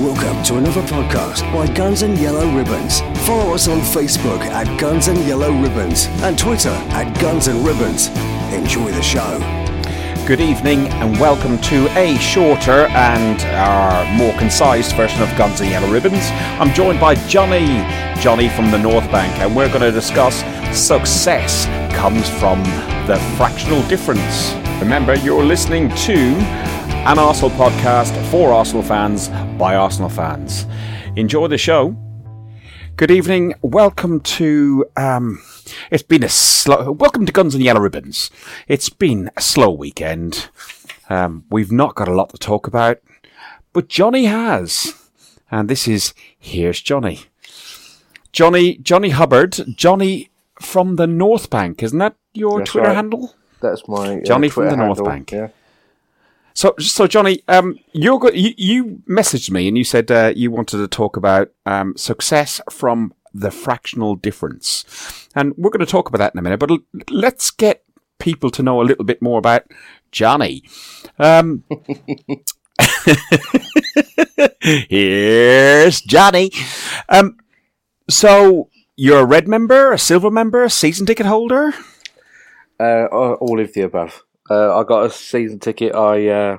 Welcome to another podcast by Guns and Yellow Ribbons. Follow us on Facebook at Guns and Yellow Ribbons and Twitter at Guns and Ribbons. Enjoy the show. Good evening and welcome to a shorter and uh, more concise version of Guns and Yellow Ribbons. I'm joined by Johnny, Johnny from the North Bank, and we're going to discuss success comes from the fractional difference. Remember, you're listening to an Arsenal podcast for Arsenal fans by Arsenal fans. Enjoy the show. Good evening. Welcome to. Um, it's been a slow. Welcome to Guns and Yellow Ribbons. It's been a slow weekend. Um, we've not got a lot to talk about, but Johnny has, and this is here's Johnny. Johnny Johnny Hubbard. Johnny from the North Bank. Isn't that your That's Twitter right. handle? That's my uh, Johnny from the North Bank. Yeah. So, so Johnny, um, you're go- you, you messaged me and you said uh, you wanted to talk about um, success from the fractional difference, and we're going to talk about that in a minute. But l- let's get people to know a little bit more about Johnny. Um, here's Johnny. Um, so you're a red member, a silver member, a season ticket holder. Uh, all of the above. Uh, I got a season ticket. I uh,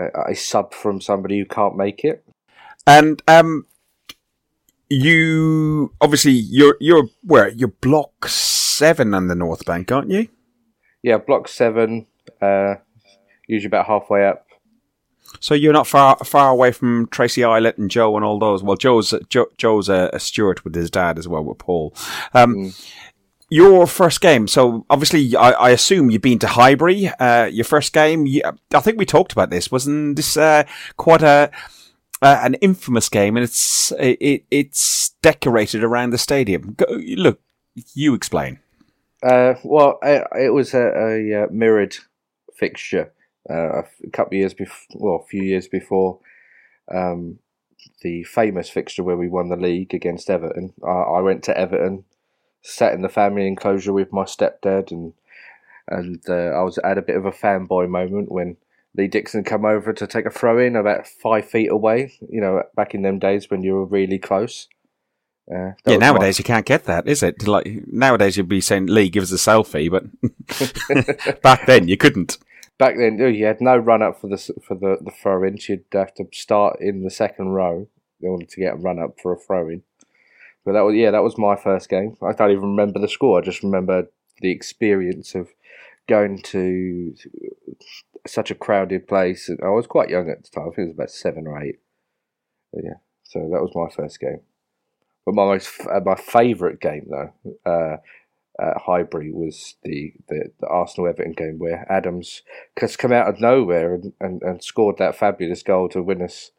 uh, I sub from somebody who can't make it. And um, you obviously you're you're where you're block seven on the North Bank, aren't you? Yeah, block seven. Uh, usually about halfway up. So you're not far far away from Tracy Eilert and Joe and all those. Well, Joe's Joe, Joe's a, a steward with his dad as well with Paul. Um, Your first game. So obviously, I, I assume you've been to Highbury. Uh, your first game. You, I think we talked about this. Wasn't this uh, quite a uh, an infamous game? And it's it, it's decorated around the stadium. Go, look, you explain. Uh, well, I, it was a, a, uh mirrored fixture. Uh, a couple of years before, well, a few years before um, the famous fixture where we won the league against Everton. I, I went to Everton, sat in the family enclosure with my stepdad, and and uh, I was had a bit of a fanboy moment when Lee Dixon come over to take a throw in about five feet away. You know, back in them days when you were really close. Uh, Yeah, was my- nowadays you can't get that, is it? Like nowadays you'd be saying, "Lee, give us a selfie," but back then you couldn't. back then oh, you had no run up for the for the the throw in. You'd have to start in the second row in order to get a run up for a throw in. But that was yeah, that was my first game. I don't even remember the score. I just remember the experience of going to such a crowded place. I was quite young at the time. I think it was about seven or eight. But yeah, so that was my first game. But my most uh, my favourite game though. Uh, at Highbury was the, the, the Arsenal Everton game where Adams has come out of nowhere and, and, and scored that fabulous goal to win us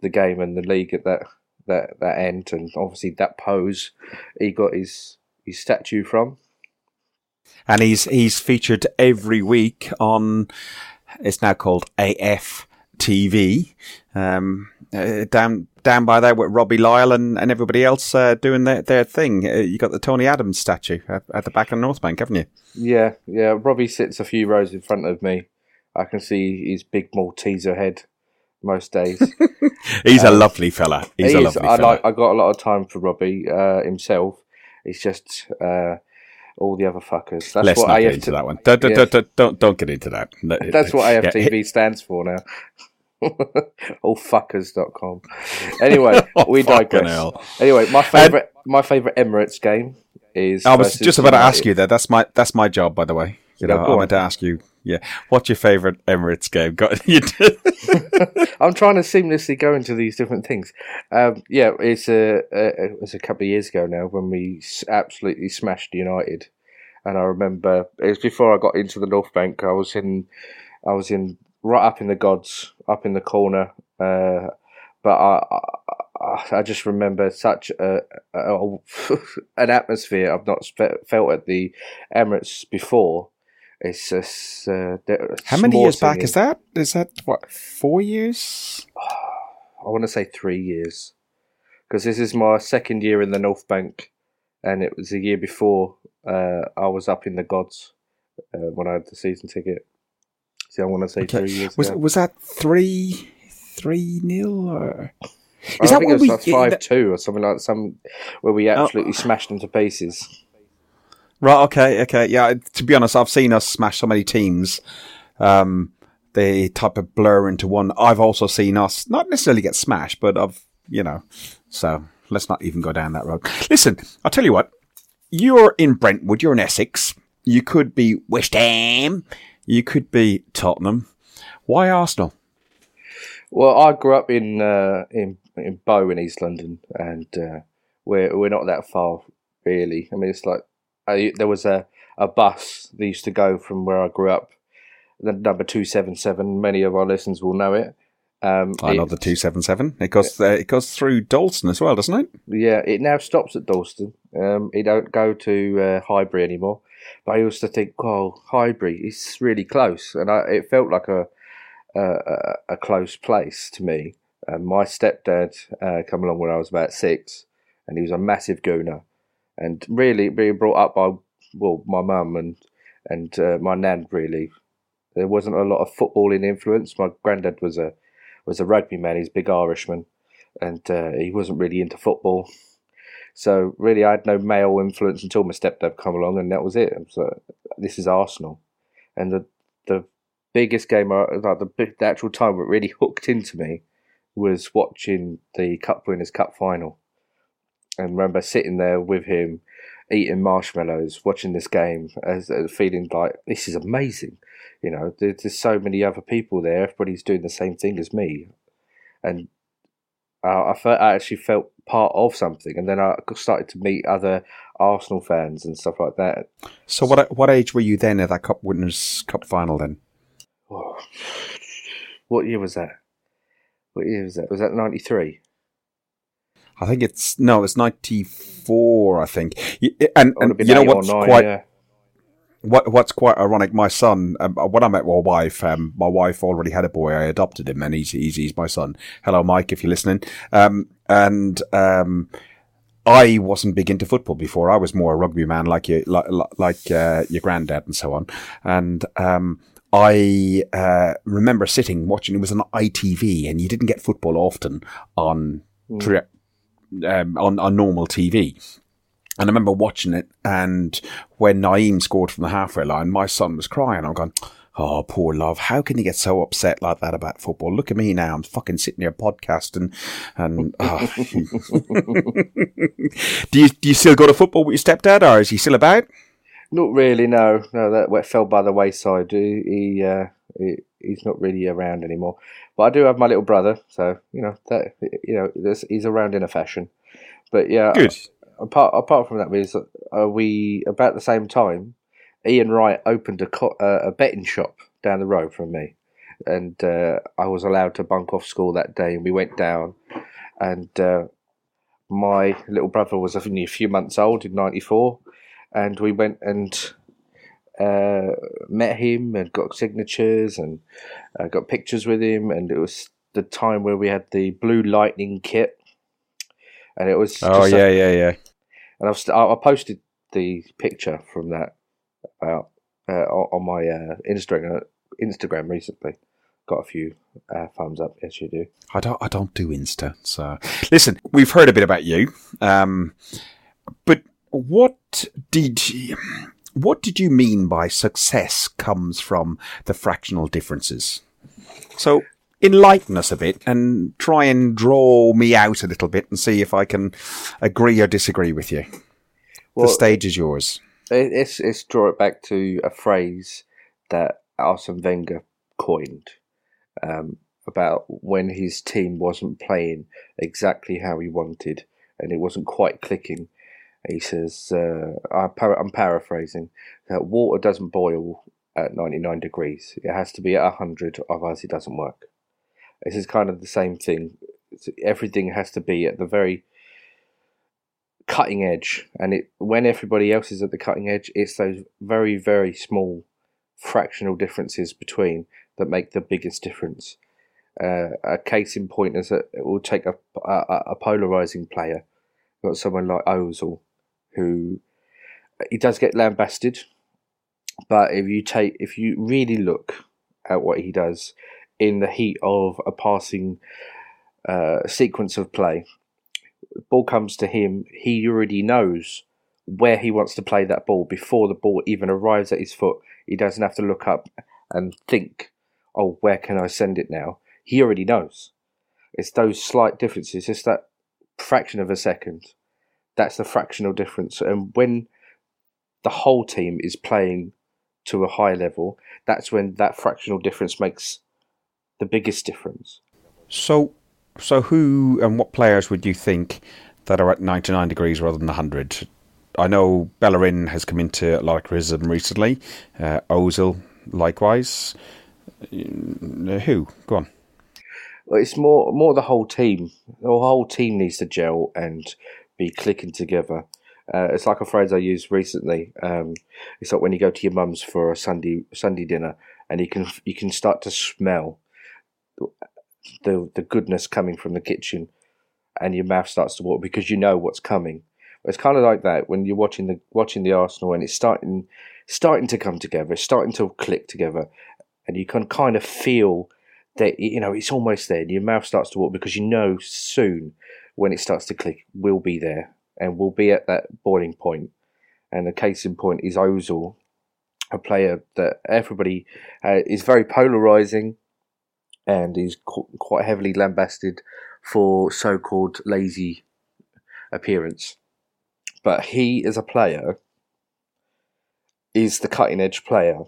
the game and the league at that that, that end and obviously that pose he got his his statue from. and he's he's featured every week on it's now called AF TV um, uh, down down by there with Robbie Lyle and, and everybody else uh, doing their, their thing. Uh, you got the Tony Adams statue at, at the back of the North Bank, haven't you? Yeah, yeah. Robbie sits a few rows in front of me. I can see his big Malteser head most days. He's a lovely fella. He's He a lovely I fella. like. I got a lot of time for Robbie uh, himself. It's just uh, all the other fuckers. That's Let's what not get into that one. Don't, don't, Yeah. don't, don't, don't, get into that. That's what yeah, AFTV stands for now. Allfuckers.com. Anyway, Oh, we digress. hell. Anyway, my favorite my favorite Emirates game is. I was just about to ask you that. That's my that's my job, by the way. You Yeah, know, I meant to ask you. Yeah, what's your favourite Emirates game? Got? I'm trying to seamlessly go into these different things. Um, yeah, it's a, a it was a couple of years ago now when we absolutely smashed United, and I remember it was before I got into the North Bank. I was in, I was in right up in the gods, up in the corner. Uh, but I, I, I just remember such a, a an atmosphere I've not felt at the Emirates before. It's just uh, How many years back is that? Is that what four years? I want to say three years because this is my second year in the North Bank, and it was a year before uh, I was up in the gods uh, when I had the season ticket. So I want to say Okay. three years. Was was that three three nil or Is that think what it was we- like five two or something like some where we absolutely smashed them to pieces. Right. Okay. Okay. Yeah. To be honest, I've seen us smash so many teams. Um, they type of blur into one. I've also seen us not necessarily get smashed, but I've you know. So let's not even go down that road. Listen, I'll tell you what. You're in Brentwood. You're in Essex. You could be West Ham. You could be Tottenham. Why Arsenal? Well, I grew up in uh, in in Bow in East London, and uh, we're we're not that far really. I mean, it's like I, there was a, a bus that used to go from where I grew up, the number two seven seven. Many of our listeners will know it. Um, I know the two seven seven. It goes uh, it goes through Dalston as well, doesn't it? Yeah, it now stops at Dalston. Um, it don't go to uh, Highbury anymore. But I used to think, oh, Highbury is really close, and I, it felt like a a, a, a close place to me. And my stepdad uh, come along when I was about six, and he was a massive gooner, and really being brought up by well my mum and and uh, my nan. Really, there wasn't a lot of footballing influence. My granddad was a was a rugby man. He's a big Irishman, and uh, he wasn't really into football. So really, I had no male influence until my stepdad come along, and that was it. So this is Arsenal, and the the biggest game, like the the actual time that really hooked into me, was watching the Cup Winners' Cup final, and remember sitting there with him, eating marshmallows, watching this game, as, as feeling like this is amazing. You know, there's, there's so many other people there. Everybody's doing the same thing as me, and uh, I, felt, I actually felt part of something, and then I started to meet other Arsenal fans and stuff like that. So what what age were you then at that Cup Winners' Cup final then? What year was that? What year was that? Was that ninety three? I think it's no, it's ninety four. I think, and, and you know what's nine, quite yeah. what what's quite ironic. My son, um, when I met my wife, um, my wife already had a boy. I adopted him, and he's he's, he's my son. Hello, Mike, if you're listening. Um, and um, I wasn't big into football before. I was more a rugby man, like you, like like uh, your granddad and so on. And um, I uh, remember sitting watching. It was on ITV, and you didn't get football often on tri- um, on on normal TV. And I remember watching it, and when Nayim scored from the halfway line, my son was crying. I'm going, "Oh, poor love! How can you get so upset like that about football? Look at me now. I'm fucking sitting here podcasting, and oh. do you do you still go to football with your stepdad, or is he still about? Not really. No, no. That fell by the wayside. He, he, uh, he he's not really around anymore. But I do have my little brother, so you know that you know this, he's around in a fashion. But yeah, Good. apart apart from that, is uh, we about the same time, Ian Wright opened a co- uh, a betting shop down the road from me, and uh, I was allowed to bunk off school that day, and we went down, and uh, my little brother was only a few months old in '94, and we went and uh, met him and got signatures and uh, got pictures with him, and it was the time where we had the blue lightning kit. And it was Oh yeah, yeah, yeah. and I've st- I I posted the picture from that about uh, on on my uh, Instagram Instagram recently. Got a few uh, thumbs up. Yes, you do. I don't I don't do Insta. So listen, we've heard a bit about you. Um, but what did you, what did you mean by success comes from the fractional differences? So enlighten us a bit and try and draw me out a little bit and see if I can agree or disagree with you. Well, the stage is yours. it- it's it's draw it back to a phrase that Arsene Wenger coined um, about when his team wasn't playing exactly how he wanted and it wasn't quite clicking. He says, uh, I'm paraphrasing, that water doesn't boil at 99 degrees. It has to be at 100, otherwise it doesn't work. This is kind of the same thing. Everything has to be at the very cutting edge, and it when everybody else is at the cutting edge, it's those very very small fractional differences between that make the biggest difference. Uh, a case in point is that it will take a, a, a polarizing player. Got someone like Ozil, who he does get lambasted, but if you take if you really look at what he does, in the heat of a passing uh, sequence of play. Ball comes to him, he already knows where he wants to play that ball before the ball even arrives at his foot. He doesn't have to look up and think, oh, where can I send it now? He already knows. It's those slight differences, it's that fraction of a second. That's the fractional difference. And when the whole team is playing to a high level, that's when that fractional difference makes the biggest difference. So, so who and what players would you think that are at 99 degrees rather than 100? I know Bellerin has come into a lot of criticism recently. Uh, Ozil, likewise. Uh, who? Go on. Well, it's more more the whole team. The whole team needs to gel and be clicking together. Uh, it's like a phrase I used recently. Um, it's like when you go to your mum's for a Sunday Sunday dinner, and you can you can start to smell the the goodness coming from the kitchen, and your mouth starts to water because you know what's coming. It's kind of like that when you're watching the watching the Arsenal and it's starting starting to come together, it's starting to click together, and you can kind of feel that you know it's almost there. And your mouth starts to water because you know soon when it starts to click, we'll be there and we'll be at that boiling point. And the case in point is Ozil, a player that everybody uh, is very polarizing and is qu- quite heavily lambasted for so-called lazy appearance. But he, as a player, is the cutting edge player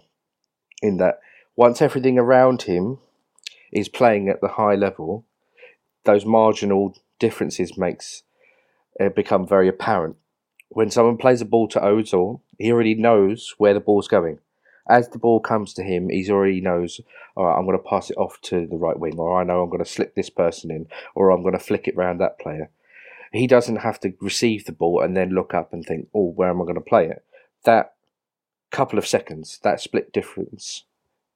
in that once everything around him is playing at the high level, those marginal differences makes it become very apparent. When someone plays a ball to Ozil, he already knows where the ball's going. As the ball comes to him, he already knows, all right, I'm going to pass it off to the right wing, or I know I'm going to slip this person in, or I'm going to flick it round that player. He doesn't have to receive the ball and then look up and think, oh, where am I going to play it? That couple of seconds, that split difference,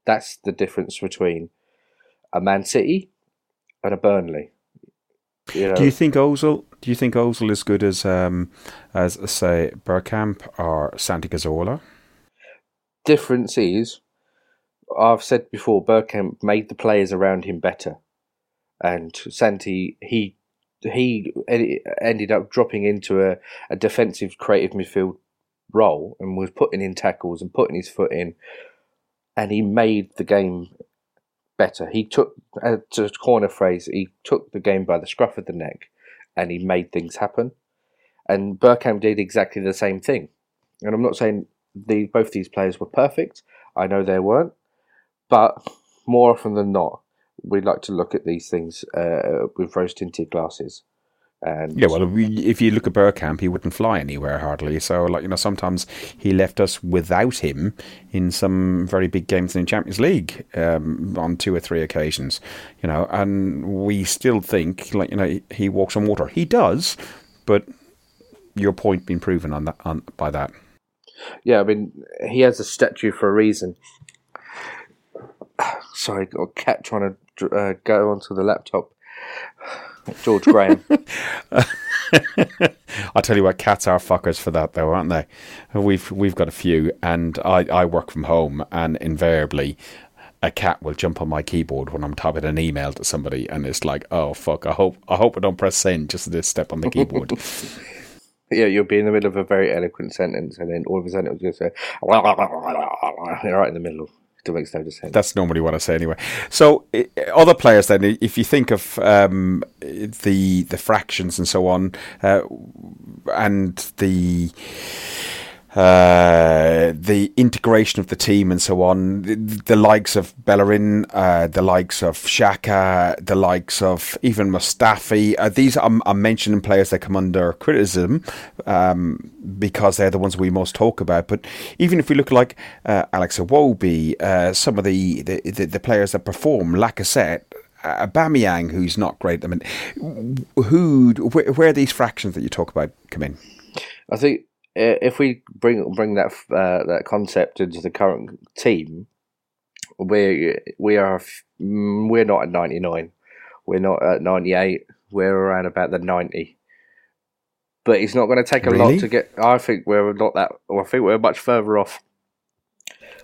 that's the difference between a Man City and a Burnley. You know? Do you think Ozil? Do you think Ozil is good as um, as say Bergkamp or Santi Cazorla? Difference is, I've said before, Bergkamp made the players around him better, and Santi he he ended up dropping into a, a defensive creative midfield role and was putting in tackles and putting his foot in, and he made the game better. He took, uh, to corner phrase, he took the game by the scruff of the neck and he made things happen. And Bergkamp did exactly the same thing. And I'm not saying the both these players were perfect. I know they weren't, but more often than not, we like to look at these things uh, with rose tinted glasses. And yeah, well, if you look at Bergkamp, he wouldn't fly anywhere hardly. So, like you know, sometimes he left us without him in some very big games in the Champions League um, on two or three occasions. You know, and we still think like you know he walks on water. He does, but your point being proven on that on by that. Yeah, I mean, he has a statue for a reason. Sorry, got a cat trying to uh, go onto the laptop. George Graham. I tell you what, cats are fuckers for that, though, aren't they? We've we've got a few, and I, I work from home, and invariably, a cat will jump on my keyboard when I'm typing an email to somebody, and it's like, oh fuck! I hope I hope I don't press send just this step on the keyboard. yeah, you'll be in the middle of a very eloquent sentence, and then all of a sudden it will just say, right in the middle to sense. That's normally what I say anyway. So other players then, if you think of um, the the fractions and so on, uh, and the uh, the integration of the team and so on. The, the likes of Bellerin, uh, the likes of Xhaka, the likes of even Mustafi. Uh, these I'm, I'm, mentioning players that come under criticism um, because they're the ones we most talk about. But even if we look like uh, Alex Iwobi, uh, some of the, the, the, players that perform, Lacazette, uh, Aubameyang, who's not great. I mean, who, where, where these fractions that you talk about come in? I think if we bring bring that uh, that concept into the current team, we we are we're not at ninety nine, we're not at ninety eight, we're around about the ninety. But it's not going to take a really? lot to get. I think we're not that. I think we're much further off.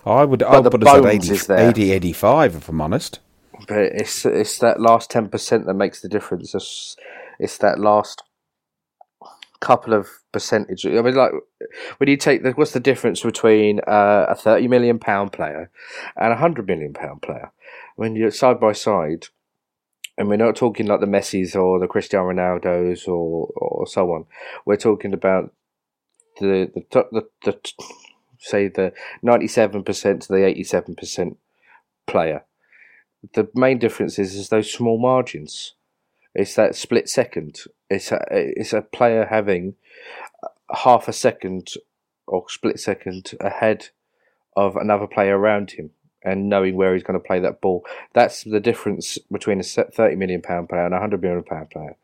I would. I would put us at 80, 80, 85, if I'm honest. but it's it's that last ten percent that makes the difference. It's, it's that last couple of percentage. I mean, like when you take the, what's the difference between uh, a thirty million pound player and a hundred million pound player? When you're side by side, and we're not talking like the Messis or the Cristiano Ronaldos or or so on. We're talking about the the the, the, say the ninety seven percent to the eighty seven percent player. The main difference is, is those small margins. It's that split second. It's a, it's a player having half a second or split second ahead of another player around him and knowing where he's going to play that ball. That's the difference between a thirty million pound player and a hundred million pound player.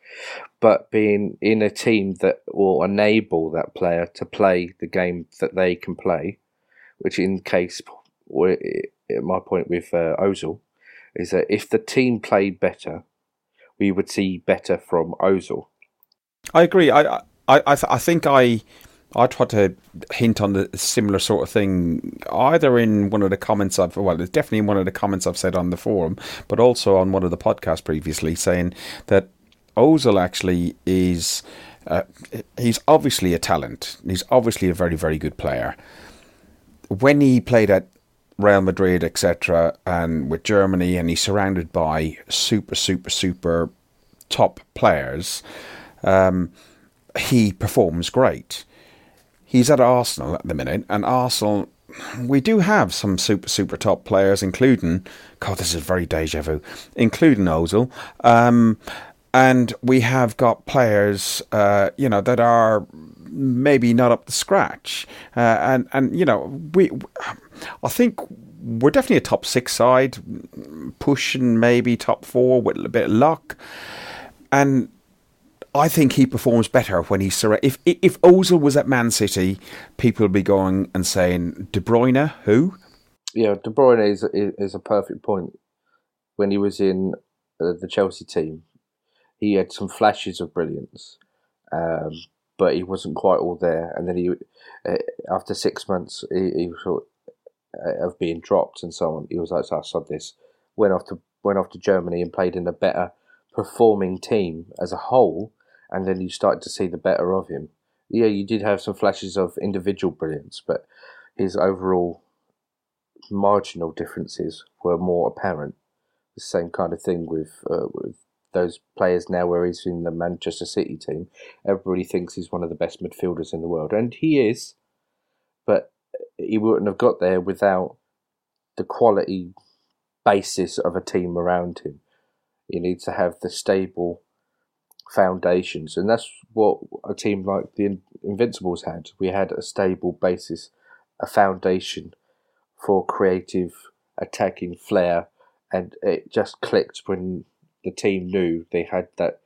But being in a team that will enable that player to play the game that they can play, which in case, my point with uh, Ozil, is that if the team played better, we would see better from Ozil. I agree. I I I, th- I think I I tried to hint on the similar sort of thing either in one of the comments I've well, it's definitely in one of the comments I've said on the forum, but also on one of the podcasts previously, saying that Ozil actually is uh, he's obviously a talent. He's obviously a very very good player. When he played at Real Madrid, etc., and with Germany, and he's surrounded by super super super top players. Um, he performs great he's at Arsenal at the minute, and Arsenal, we do have some super, super top players, including, God, this is very deja vu, including Ozil. Um, and we have got players, uh, you know, that are maybe not up to scratch. Uh, and, and, you know, we, I think we're definitely a top six side, pushing maybe top four with a bit of luck. And I think he performs better when he's surrounded. If if Ozil was at Man City, people would be going and saying De Bruyne, who? Yeah, De Bruyne is is a perfect point. When he was in uh, the Chelsea team, he had some flashes of brilliance, um, but he wasn't quite all there. And then he, uh, after six months, he, he uh, of being dropped and so on, he was like, so "I saw this." Went off to went off to Germany and played in a better performing team as a whole and then you started to see the better of him. Yeah, you did have some flashes of individual brilliance, but his overall marginal differences were more apparent. The same kind of thing with uh, with those players now, where he's in the Manchester City team. Everybody thinks he's one of the best midfielders in the world, and he is. But he wouldn't have got there without the quality basis of a team around him. He needs to have the stable foundations, and that's what a team like the Invincibles had. We had a stable basis, a foundation for creative attacking flair, and it just clicked when the team knew they had that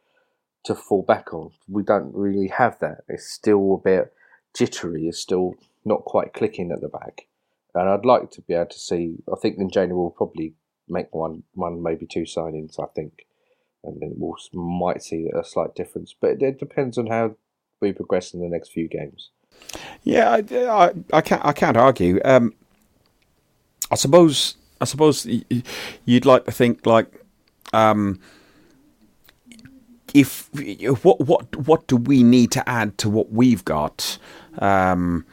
to fall back on. We don't really have that. It's still a bit jittery. It's still not quite clicking at the back, and I'd like to be able to see. I think Njani will probably make one, one maybe two signings. I think and then we'll might see a slight difference. But it depends on how we progress in the next few games. Yeah, I, I, I can't I can't argue. Um, I suppose I suppose you'd like to think like um, if what what what do we need to add to what we've got um,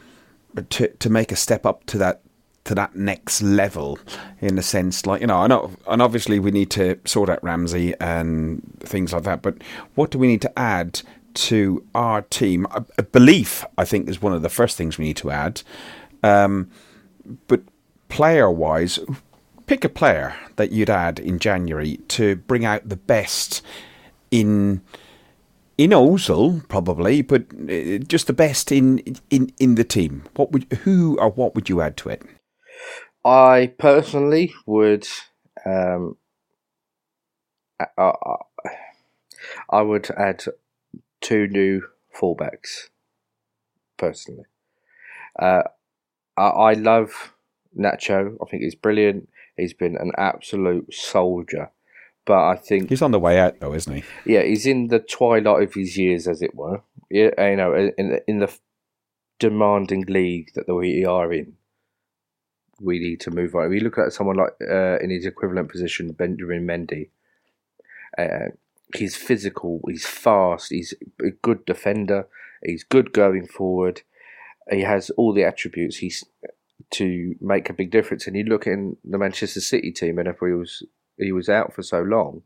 to to make a step up to that to that next level in a sense like you know know and obviously we need to sort out Ramsey and things like that but what do we need to add to our team a, a belief I think is one of the first things we need to add um, but player wise pick a player that you'd add in January to bring out the best in in Ozil probably, but uh, just the best in in in the team. What would who or what would you add to it? I personally would. Um, I, I would add two new fullbacks. Personally, uh, I, I love Nacho. I think he's brilliant. He's been an absolute soldier. But I think he's on the way out, though, isn't he? Yeah, he's in the twilight of his years, as it were. Yeah, you know, in in the demanding league that we are in we need to move on. We look at someone like uh, in his equivalent position, Benjamin Mendy, uh, he's physical, he's fast, he's a good defender, he's good going forward. He has all the attributes he's to make a big difference. And you look in the Manchester City team, and everybody was he was out for so long,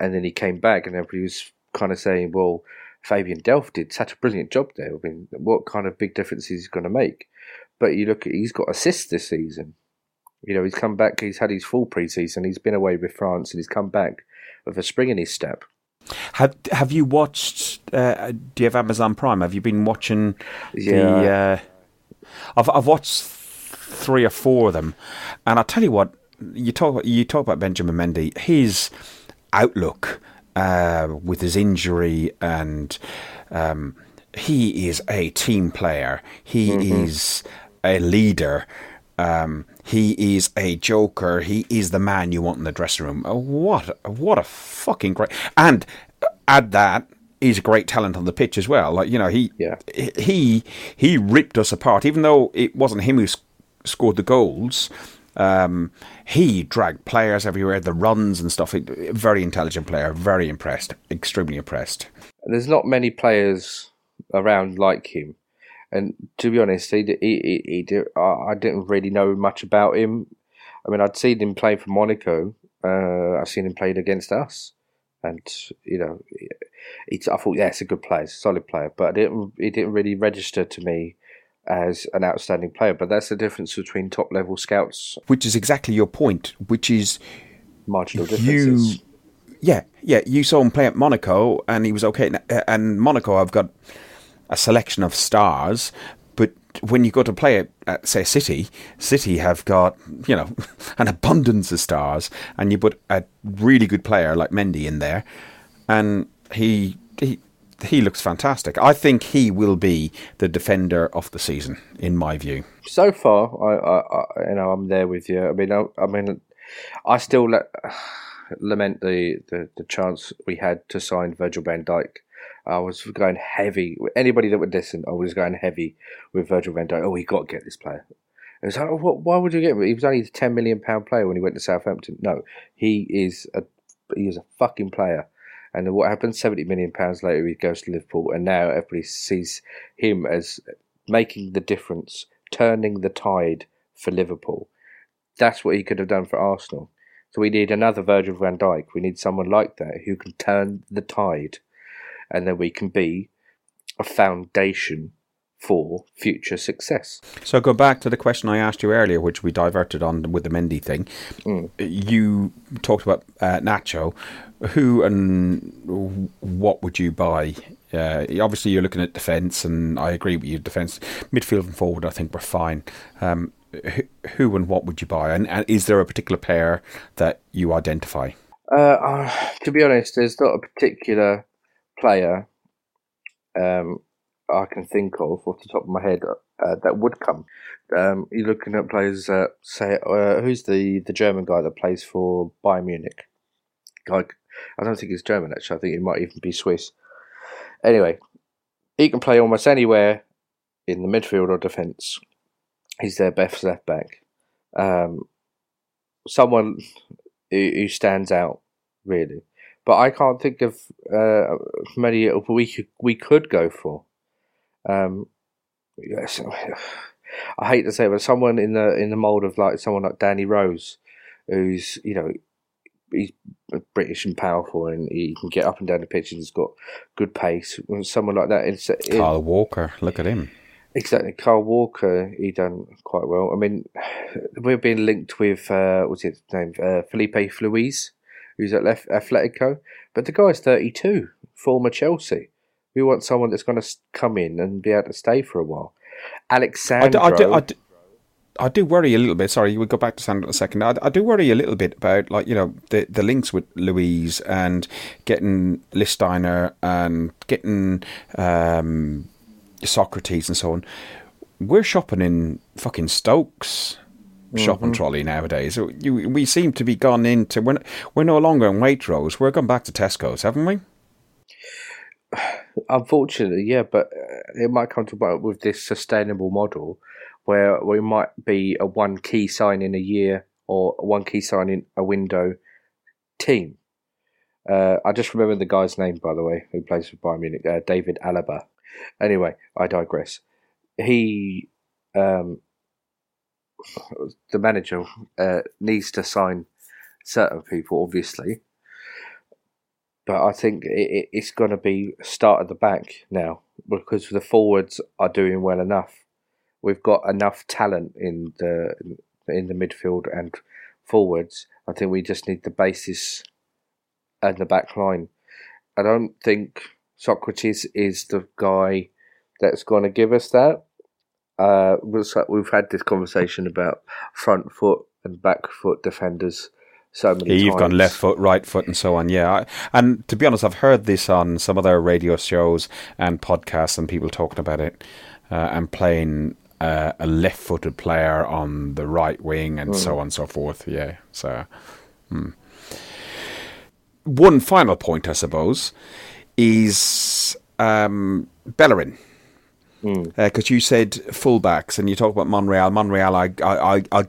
and then he came back, and everybody was kind of saying, "Well, Fabian Delph did such a brilliant job there. I mean, what kind of big difference is he going to make?" But you look, at, he's got assists this season. You know, he's come back. He's had his full preseason. He's been away with France, and he's come back with a spring in his step. Have Have you watched? Uh, do you have Amazon Prime? Have you been watching Yeah. the? Uh, I've I've watched three or four of them, and I tell you what, you talk you talk about Benjamin Mendy, his outlook uh, with his injury, and um, he is a team player. He is a leader. Um, he is a joker. He is the man you want in the dressing room. Uh, What what a fucking great and add that he's a great talent on the pitch as well. Like you know he Yeah. he he ripped us apart. Even though it wasn't him who sc- scored the goals, um, he dragged players everywhere, the runs and stuff. Very intelligent player. Very impressed. Extremely impressed. There's not many players around like him. And to be honest, he, he, he, he did, I I didn't really know much about him. I mean, I'd seen him play for Monaco. Uh, I've seen him played against us, and you know, it's, I thought, yeah, it's a good player, it's a solid player. But it didn't, it didn't really register to me as an outstanding player. But that's the difference between top level scouts, Which is exactly your point. Which is marginal you differences. yeah yeah you saw him play at monaco and he was okay and- Monaco, I've got a selection of stars but when you go to play at, at say city city have got you know an abundance of stars and you put a really good player like mendy in there and he he he looks fantastic. I think he will be the defender of the season, in my view. so far, I, I, I, you know, I'm there with you. I mean, I, I mean, I still let, lament the, the, the chance we had to sign Virgil van Dijk. I was going heavy. Anybody that would listen, I was going heavy with Virgil van Dijk. Oh, we got to get this player. It was like, oh, what, why would you get him? He was only a ten million pound player when he went to Southampton. No, he is a he is a fucking player. And what happens? Seventy million pounds later, he goes to Liverpool, and now everybody sees him as making the difference, turning the tide for Liverpool. That's what he could have done for Arsenal. So we need another Virgil van Dijk. We need someone like that who can turn the tide, and then we can be a foundation for future success. So go back to the question I asked you earlier, which we diverted on with the Mendy thing. You talked about uh, Nacho. Who and what would you buy? Uh, obviously, you're looking at defence, and I agree with you. Defence, midfield, and forward, I think we're fine. Um, who, who and what would you buy? And, and is there a particular player that you identify? Uh, uh, to be honest, there's not a particular player um, I can think of off the top of my head uh, that would come. Um, you're looking at players, uh, say, uh, who's the, the German guy that plays for Bayern Munich? Guy, I don't think he's German actually. I think he might even be Swiss. Anyway, he can play almost anywhere in the midfield or defence. He's their best left back. Um, someone who, who stands out really, but I can't think of uh, many we could we could go for. Um, yes, I hate to say, it, but someone in the in the mold of like someone like Danny Rose, who's you know he's British and powerful, and he can get up and down the pitch, and he's got good pace. Someone like that, it's, it, Carl Walker. Look at him. Exactly, Carl Walker. He done quite well. I mean, we're being linked with uh, what's his name, uh, Filipe Luís, who's at left Atletico, but the guy's thirty-two, former Chelsea. We want someone that's going to come in and be able to stay for a while. I do, I, do, I, do, I do worry a little bit. Sorry, we'll go back to Sandro in a second. I, I do worry a little bit about, like, you know, the, the links with Luís and getting Lichtsteiner and getting um, Sokratis and so on. We're shopping in fucking Stokes shopping trolley nowadays. We seem to be gone into, we're, we're no longer in Waitrose. We're gone back to Tesco's, haven't we? unfortunately, yeah, but uh, it might come to about with this sustainable model where we might be a one key sign in a year or one key sign in a window team. Uh, I just remember the guy's name, by the way, who plays for Bayern Munich, uh, David Alaba. Anyway, I digress. He, um, the manager, uh, needs to sign certain people, obviously, but I think it, it's going to be start at the back now because the forwards are doing well enough. We've got enough talent in the in the midfield and forwards. I think we just need the basis and the back line. I don't think Sokratis is the guy that's going to give us that. Uh, we've had this conversation about front foot and back foot defenders so many yeah, You've gone left foot, right foot, and so on. Yeah, I, and to be honest, I've heard this on some other radio shows and podcasts, and people talking about it uh, and playing uh, a left-footed player on the right wing, and mm. so on and so forth. Yeah, so. Hmm. One final point, I suppose, is um, Bellerin because mm. uh, you said fullbacks and you talk about Monreal. Monreal, I, I, I,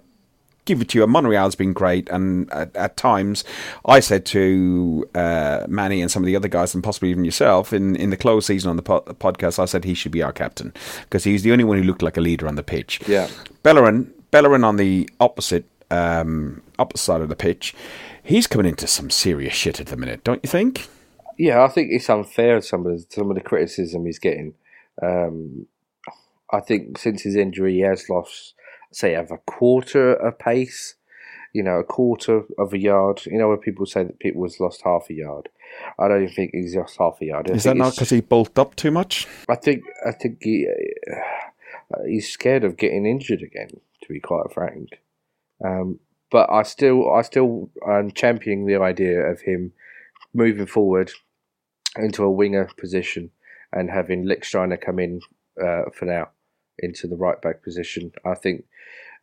give it to you. Monreal's been great, and at, at times, I said to uh, Manny and some of the other guys, and possibly even yourself, in, in the close season on the po- podcast, I said he should be our captain because he's the only one who looked like a leader on the pitch. Yeah, Bellerin, Bellerin on the opposite um, opposite side of the pitch, he's coming into some serious shit at the minute, don't you think? Yeah, I think it's unfair some of the, some of the criticism he's getting. Um, I think since his injury, he has lost say have a quarter a pace, you know, a quarter of a yard. You know, where people say that people has lost half a yard. I don't even think he's lost half a yard. I Is that not because he bulked up too much? I think I think he uh, he's scared of getting injured again. To be quite frank, um, but I still I still am championing the idea of him moving forward into a winger position and having Lichtsteiner come in uh, for now into the right back position. I think,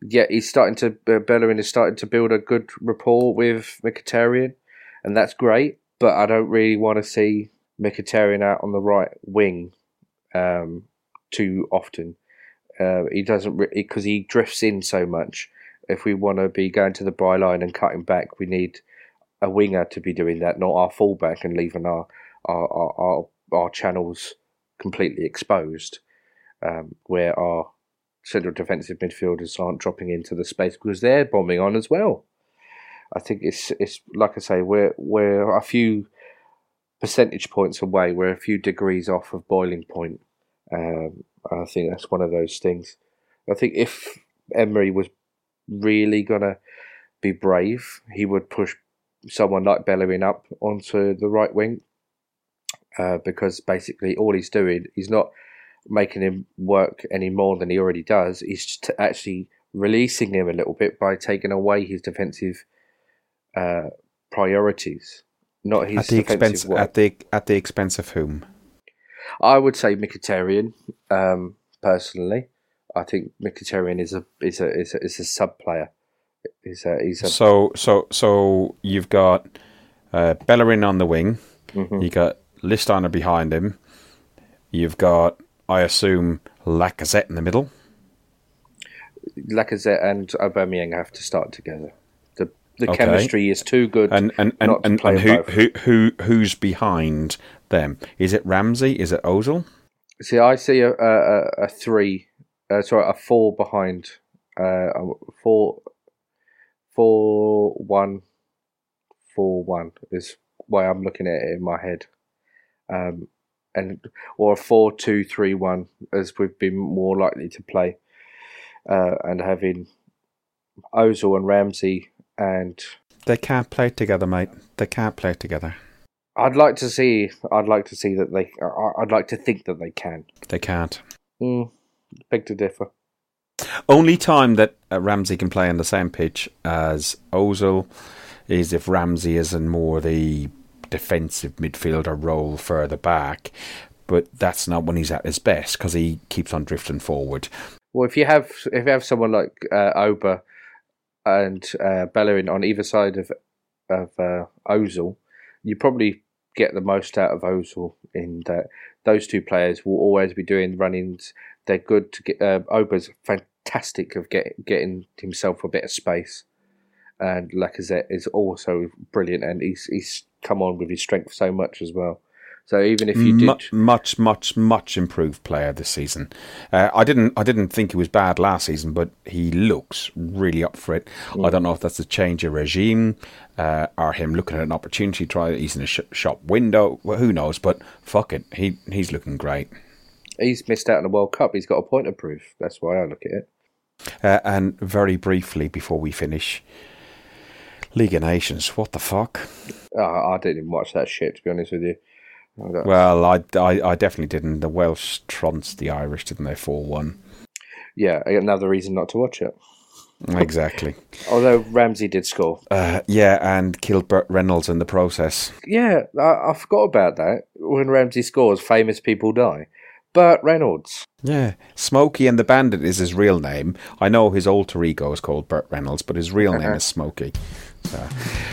yeah, he's starting to uh, Bellerin is starting to build a good rapport with Mkhitaryan, and that's great. But I don't really want to see Mkhitaryan out on the right wing um, too often. Uh, he doesn't because re- he drifts in so much. If we want to be going to the byline and cutting back, we need a winger to be doing that, not our fullback and leaving our our our, our, our channels completely exposed um, where our central defensive midfielders aren't dropping into the space because they're bombing on as well. I think it's it's like I say, we're we're a few percentage points away. We're a few degrees off of boiling point. Um, I think that's one of those things. I think if Emery was really gonna be brave, he would push someone like Bellerin up onto the right wing. Uh, because basically all he's doing, he's not making him work any more than he already does. He's actually releasing him a little bit by taking away his defensive uh, priorities, not his at the expense work. at the at the expense of whom. I would say Mkhitaryan. Um, personally, I think Mkhitaryan is a is a is a, is a sub player. He's a, he's a so so so you've got uh, Bellerin on the wing. Mm-hmm. You got Lichtsteiner behind him. You've got I assume Lacazette in the middle. Lacazette and Aubameyang have to start together. The the okay. chemistry is too good. And and and, and, and who, who who who's behind them? Is it Ramsey? Is it Ozil? See, I see a a, a three, uh, sorry, a four behind, uh, four, four one, four one is why I'm looking at it in my head. Um, and or a four two three one as we've been more likely to play, uh, and having Ozil and Ramsey and they can't play together, mate. They can't play together. I'd like to see. I'd like to see that they. I'd like to think that they can. They can't. Mm, big to differ. Only time that uh, Ramsey can play on the same pitch as Ozil is if Ramsey is in more the defensive midfielder role further back, but that's not when he's at his best because he keeps on drifting forward. Well, if you have if you have someone like uh, Oba and uh, Bellerin on either side of of uh, Ozil, you probably get the most out of Ozil in that those two players will always be doing run-ins. They're good to get. Uh, Oba's fantastic of get, getting himself a bit of space. And Lacazette is also brilliant, and he's he's come on with his strength so much as well. So even if you did much, much, much, much improved player this season. Uh, I didn't, I didn't think he was bad last season, but he looks really up for it. Mm. I don't know if that's a change of regime uh, or him looking at an opportunity. Try he's in a sh- shop window. Well, who knows? But fuck it, he he's looking great. He's missed out on the World Cup. He's got a point of proof. That's why I look at it. Uh, and very briefly before we finish, League of Nations. What the fuck? Uh, I didn't even watch that shit. To be honest with you. Well, I, I, I, definitely didn't. The Welsh trounced the Irish, didn't they? 4 1. Yeah, another reason not to watch it. Exactly. Although Ramsey did score. Uh, yeah, and killed Burt Reynolds in the process. Yeah, I, I forgot about that. When Ramsey scores, famous people die. Burt Reynolds. Yeah, Smokey and the Bandit is his real name. I know his alter ego is called Burt Reynolds, but his real name is Smokey. So,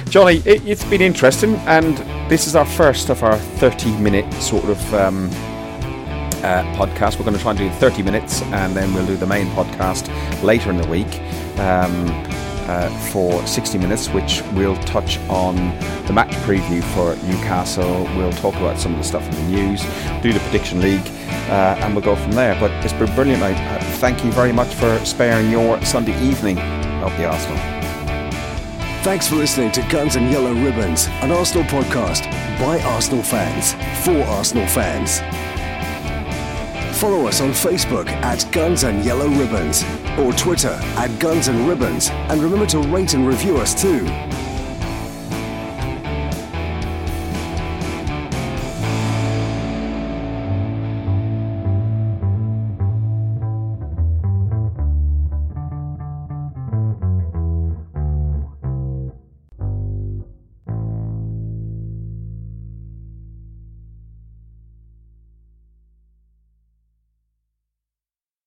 Johnny, it, has been interesting, and this is our first of our 30 minute sort of um, uh, podcast. We're going to try and do 30 minutes, and then we'll do the main podcast later in the week. Um, uh, for 60 minutes, which we'll touch on the match preview for Newcastle. We'll talk about some of the stuff in the news, do the prediction league, uh, and we'll go from there. But it's been brilliant. I uh, thank you very much for sparing your Sunday evening of the Arsenal. Thanks for listening to Guns and Yellow Ribbons, an Arsenal podcast by Arsenal fans for Arsenal fans. Follow us on Facebook at Guns and Yellow Ribbons or Twitter at Guns and Ribbons. And remember to rate and review us too.